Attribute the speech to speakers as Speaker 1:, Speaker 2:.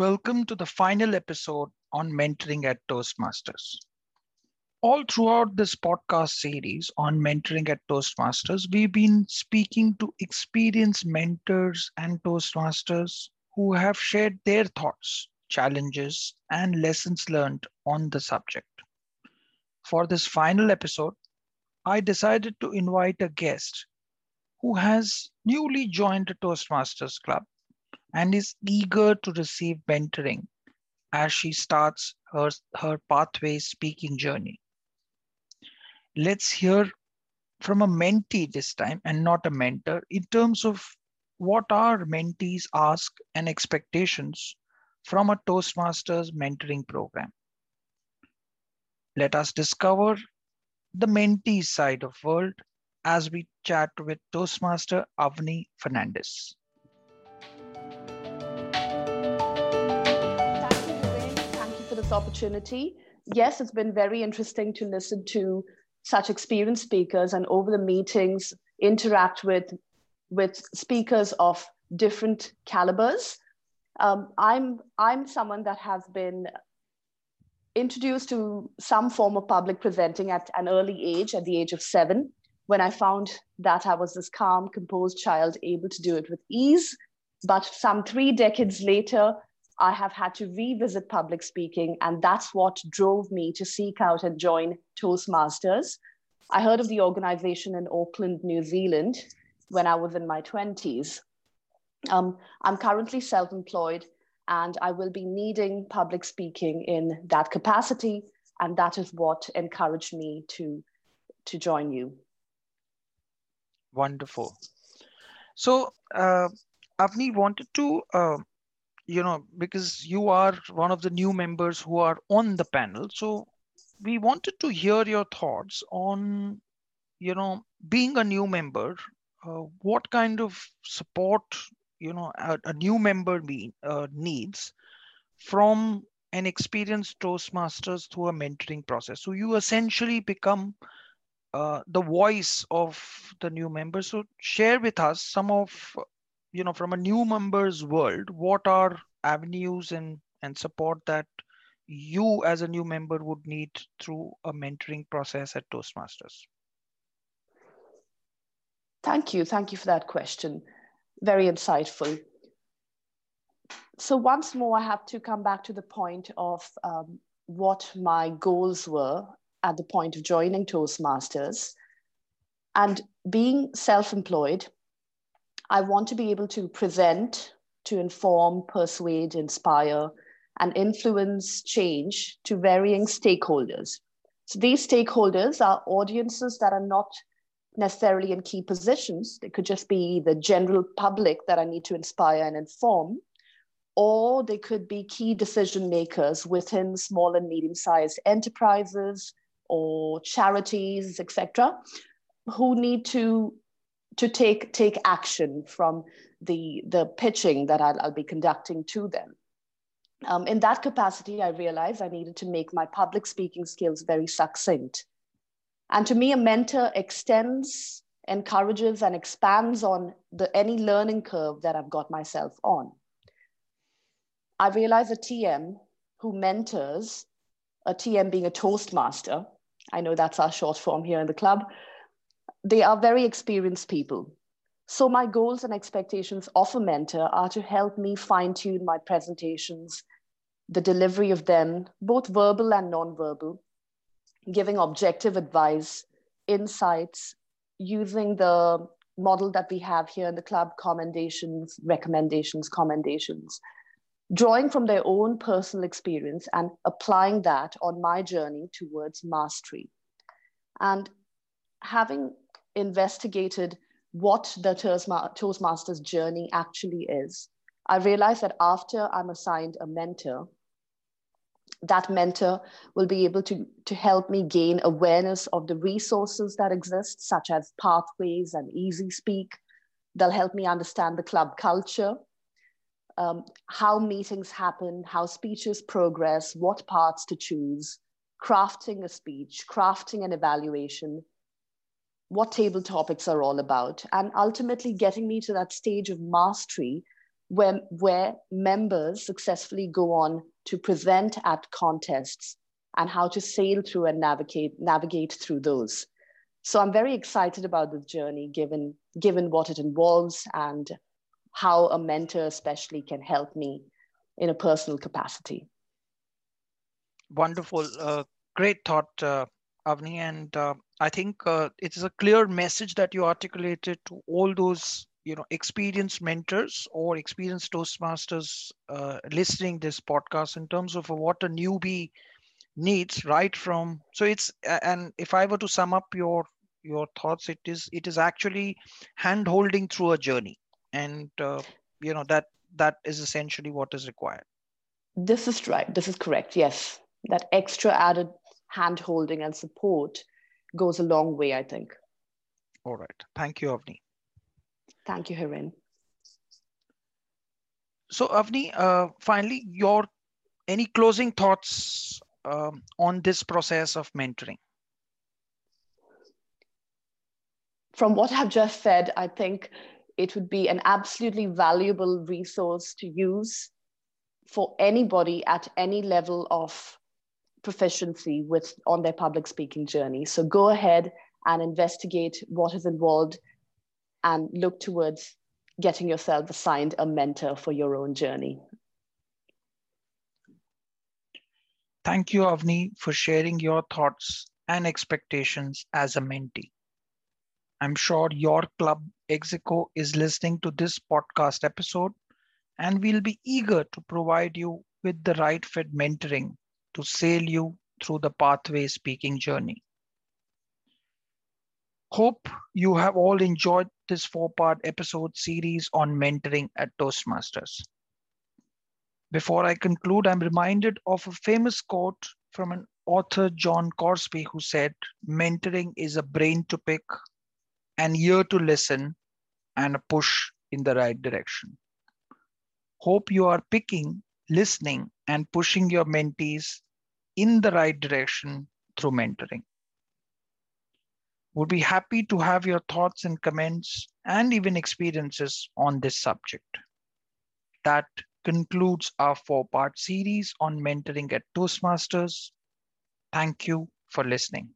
Speaker 1: Welcome to the final episode on mentoring at Toastmasters. All throughout this podcast series on mentoring at Toastmasters, we've been speaking to experienced mentors and Toastmasters who have shared their thoughts, challenges, and lessons learned on the subject. For this final episode, I decided to invite a guest who has newly joined the Toastmasters Club and is eager to receive mentoring as she starts her, her pathway speaking journey. Let's hear from a mentee this time and not a mentor in terms of what our mentees ask and expectations from a Toastmasters mentoring program. Let us discover the mentee side of world as we chat with Toastmaster Avni Fernandez.
Speaker 2: Opportunity. Yes, it's been very interesting to listen to such experienced speakers and over the meetings interact with, with speakers of different calibers. Um, I'm, I'm someone that has been introduced to some form of public presenting at an early age, at the age of seven, when I found that I was this calm, composed child able to do it with ease. But some three decades later, I have had to revisit public speaking, and that's what drove me to seek out and join Toastmasters. I heard of the organization in Auckland, New Zealand, when I was in my 20s. Um, I'm currently self employed, and I will be needing public speaking in that capacity, and that is what encouraged me to, to join you.
Speaker 1: Wonderful. So, uh, Avni wanted to uh, you know, because you are one of the new members who are on the panel. So we wanted to hear your thoughts on, you know, being a new member, uh, what kind of support, you know, a, a new member be, uh, needs from an experienced Toastmasters through a mentoring process. So you essentially become uh, the voice of the new member. So share with us some of you know from a new members world what are avenues and and support that you as a new member would need through a mentoring process at toastmasters?
Speaker 2: Thank you. Thank you for that question. Very insightful. So once more i have to come back to the point of um, what my goals were at the point of joining toastmasters. And being self-employed I want to be able to present, to inform, persuade, inspire, and influence change to varying stakeholders. So these stakeholders are audiences that are not necessarily in key positions. They could just be the general public that I need to inspire and inform, or they could be key decision makers within small and medium sized enterprises or charities, etc., who need to to take take action from the the pitching that I'll, I'll be conducting to them. Um, in that capacity, I realized I needed to make my public speaking skills very succinct. And to me, a mentor extends, encourages, and expands on the any learning curve that I've got myself on. I realize a TM who mentors, a TM being a Toastmaster, I know that's our short form here in the club, they are very experienced people. So my goals and expectations of a mentor are to help me fine tune my presentations, the delivery of them, both verbal and non-verbal, giving objective advice, insights, using the model that we have here in the club, commendations, recommendations, commendations, drawing from their own personal experience and applying that on my journey towards mastery. And having investigated what the Toastmasters journey actually is, I realized that after I'm assigned a mentor, that mentor will be able to, to help me gain awareness of the resources that exist, such as pathways and easy speak. They'll help me understand the club culture, um, how meetings happen, how speeches progress, what parts to choose, crafting a speech, crafting an evaluation, what table topics are all about, and ultimately getting me to that stage of mastery where, where members successfully go on to present at contests and how to sail through and navigate, navigate through those. So I'm very excited about this journey given, given what it involves and how a mentor especially can help me in a personal capacity.
Speaker 1: Wonderful. Uh, great thought, uh, Avni. And uh, I think uh, it is a clear message that you articulated to all those you know experienced mentors or experienced toastmasters uh, listening this podcast in terms of what a newbie needs right from so it's and if i were to sum up your your thoughts it is it is actually hand holding through a journey. And uh, you know that that is essentially what is required.
Speaker 2: This is right. This is correct. Yes. That extra added hand holding and support goes a long way i think.
Speaker 1: All right. Thank you avni.
Speaker 2: Thank you hiren
Speaker 1: so avni uh, finally your any closing thoughts um, on this process of mentoring?
Speaker 2: From what i've just said i think it would be an absolutely valuable resource to use for anybody at any level of proficiency with on their public speaking journey. So go ahead and investigate what is involved and look towards getting yourself assigned a mentor for your own journey.
Speaker 1: Thank you, Avni, for sharing your thoughts and expectations as a mentee. I'm sure your club Exico is listening to this podcast episode, and we'll be eager to provide you with the right fit mentoring to sail you through the pathway speaking journey. Hope you have all enjoyed this four part episode series on mentoring at Toastmasters. Before I conclude, I'm reminded of a famous quote from an author, John Crosby, who said, Mentoring is a brain to pick, an ear to listen, and a push in the right direction. Hope you are picking, listening, and pushing your mentees in the right direction through mentoring. Would be happy to have your thoughts and comments and even experiences on this subject. That concludes our four part series on mentoring at Toastmasters. Thank you for listening.